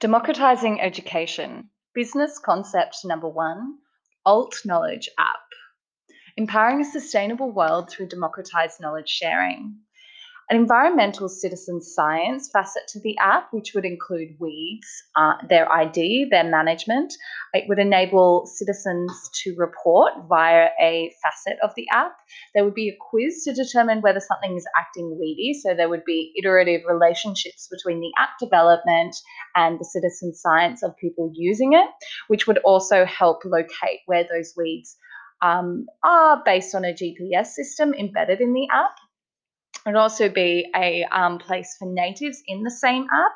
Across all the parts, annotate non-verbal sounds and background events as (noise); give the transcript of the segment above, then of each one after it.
Democratizing education. Business concept number one Alt Knowledge app. Empowering a sustainable world through democratized knowledge sharing an environmental citizen science facet to the app, which would include weeds, uh, their ID, their management. It would enable citizens to report via a facet of the app. There would be a quiz to determine whether something is acting weedy. So there would be iterative relationships between the app development and the citizen science of people using it, which would also help locate where those weeds um, are based on a GPS system embedded in the app would also be a um, place for natives in the same app,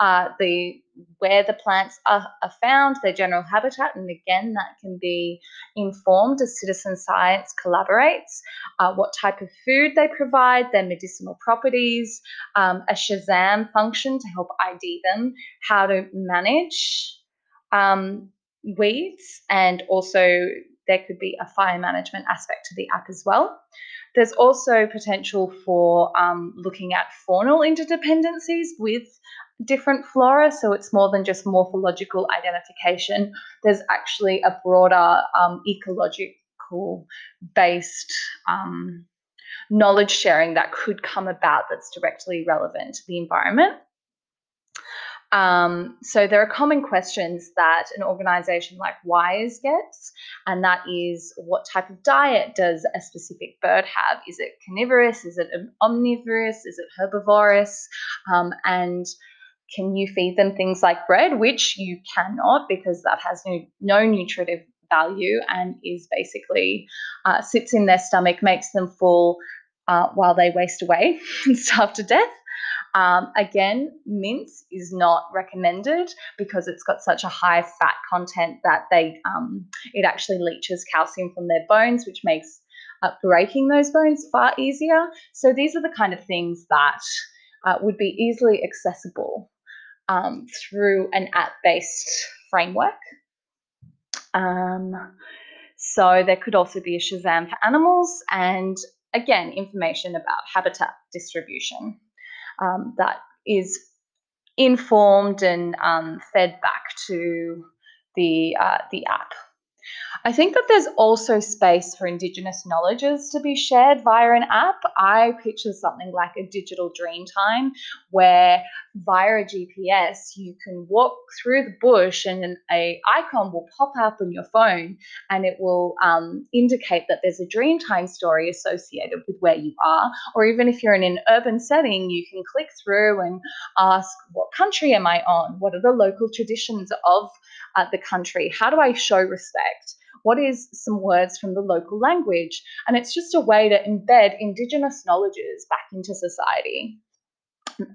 uh, the where the plants are, are, found, their general habitat, and again that can be informed as citizen science collaborates. Uh, what type of food they provide, their medicinal properties, um, a Shazam function to help ID them, how to manage um, weeds, and also there could be a fire management aspect to the app as well. There's also potential for um, looking at faunal interdependencies with different flora, so it's more than just morphological identification. There's actually a broader um, ecological based um, knowledge sharing that could come about that's directly relevant to the environment. Um, so there are common questions that an organization like WIRES gets, and that is what type of diet does a specific bird have? Is it carnivorous? Is it omnivorous? Is it herbivorous? Um, and can you feed them things like bread, which you cannot because that has no, no nutritive value and is basically uh, sits in their stomach, makes them full uh, while they waste away (laughs) and starve to death. Um, again, mince is not recommended because it's got such a high fat content that they um, it actually leaches calcium from their bones, which makes uh, breaking those bones far easier. So these are the kind of things that uh, would be easily accessible um, through an app-based framework. Um, so there could also be a Shazam for animals and again, information about habitat distribution um, that is informed and um, fed back to the uh, the app. I think that there's also space for Indigenous knowledges to be shared via an app. I picture something like a digital Dreamtime where via a GPS you can walk through the bush and a icon will pop up on your phone and it will um, indicate that there's a Dreamtime story associated with where you are. Or even if you're in an urban setting, you can click through and ask, what country am I on? What are the local traditions of uh, the country? How do I show respect? What is some words from the local language? And it's just a way to embed Indigenous knowledges back into society.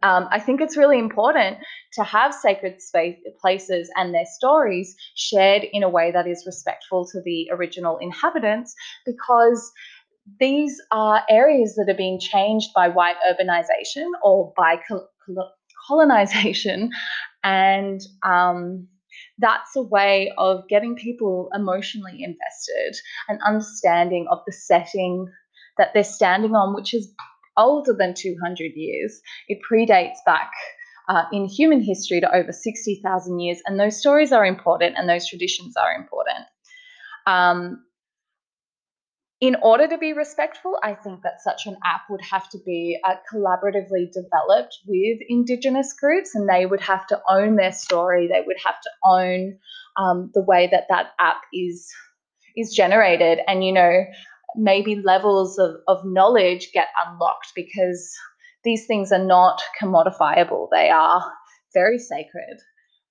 Um, I think it's really important to have sacred space, places and their stories shared in a way that is respectful to the original inhabitants because these are areas that are being changed by white urbanization or by colonization and um, that's a way of getting people emotionally invested and understanding of the setting that they're standing on, which is older than 200 years. It predates back uh, in human history to over 60,000 years, and those stories are important and those traditions are important. Um, in order to be respectful, I think that such an app would have to be uh, collaboratively developed with Indigenous groups, and they would have to own their story. They would have to own um, the way that that app is is generated, and you know, maybe levels of, of knowledge get unlocked because these things are not commodifiable. They are very sacred,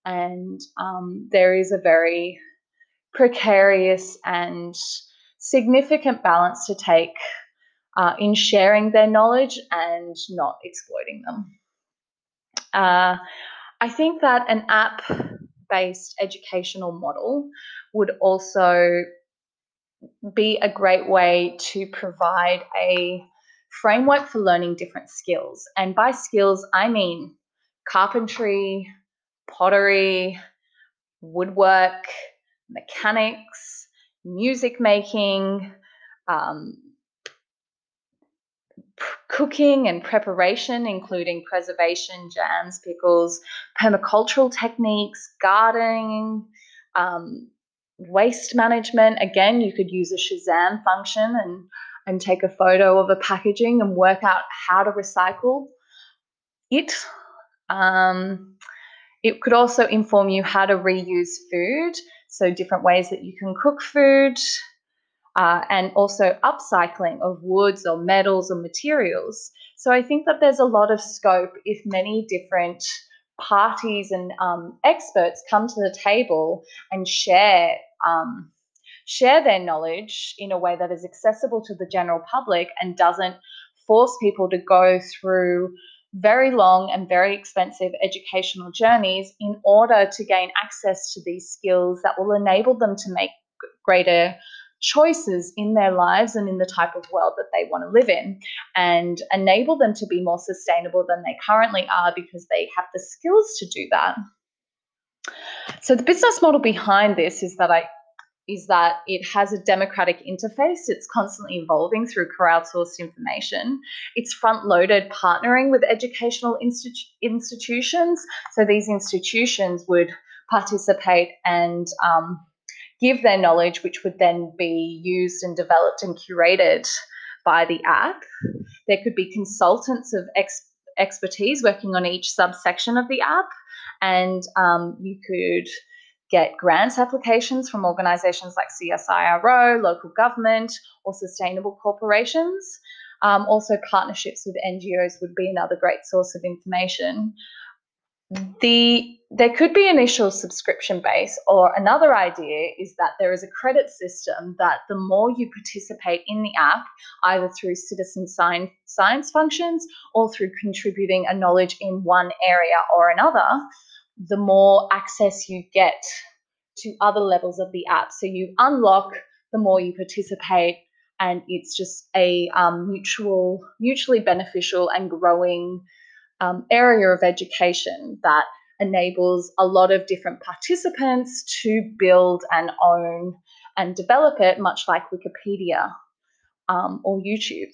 and um, there is a very precarious and significant balance to take uh, in sharing their knowledge and not exploiting them. Uh, I think that an app based educational model would also be a great way to provide a framework for learning different skills. And by skills, I mean carpentry, pottery, woodwork, mechanics, music making, um, cooking and preparation, including preservation, jams, pickles, permacultural techniques, gardening, um, waste management. Again, you could use a Shazam function and, and take a photo of a packaging and work out how to recycle it. Um, it could also inform you how to reuse food, so different ways that you can cook food, uh, and also upcycling of woods or metals or materials. So I think that there's a lot of scope if many different parties and um, experts come to the table and share um, share their knowledge in a way that is accessible to the general public and doesn't force people to go through very long and very expensive educational journeys in order to gain access to these skills that will enable them to make greater choices in their lives and in the type of world that they want to live in and enable them to be more sustainable than they currently are because they have the skills to do that. So the business model behind this is that I is that it has a democratic interface. It's constantly evolving through crowdsourced information. It's front loaded partnering with educational institu- institutions. So these institutions would participate and um, give their knowledge, which would then be used and developed and curated by the app. There could be consultants of ex- expertise working on each subsection of the app, and um, you could get grants applications from organizations like CSIRO, local government, or sustainable corporations. Um, also, partnerships with NGOs would be another great source of information. The there could be an initial subscription base, or another idea is that there is a credit system that the more you participate in the app, either through citizen science functions or through contributing a knowledge in one area or another, the more access you get to other levels of the app. So you unlock the more you participate, and it's just a um, mutual, mutually beneficial and growing um, area of education that enables a lot of different participants to build and own and develop it, much like Wikipedia um, or YouTube.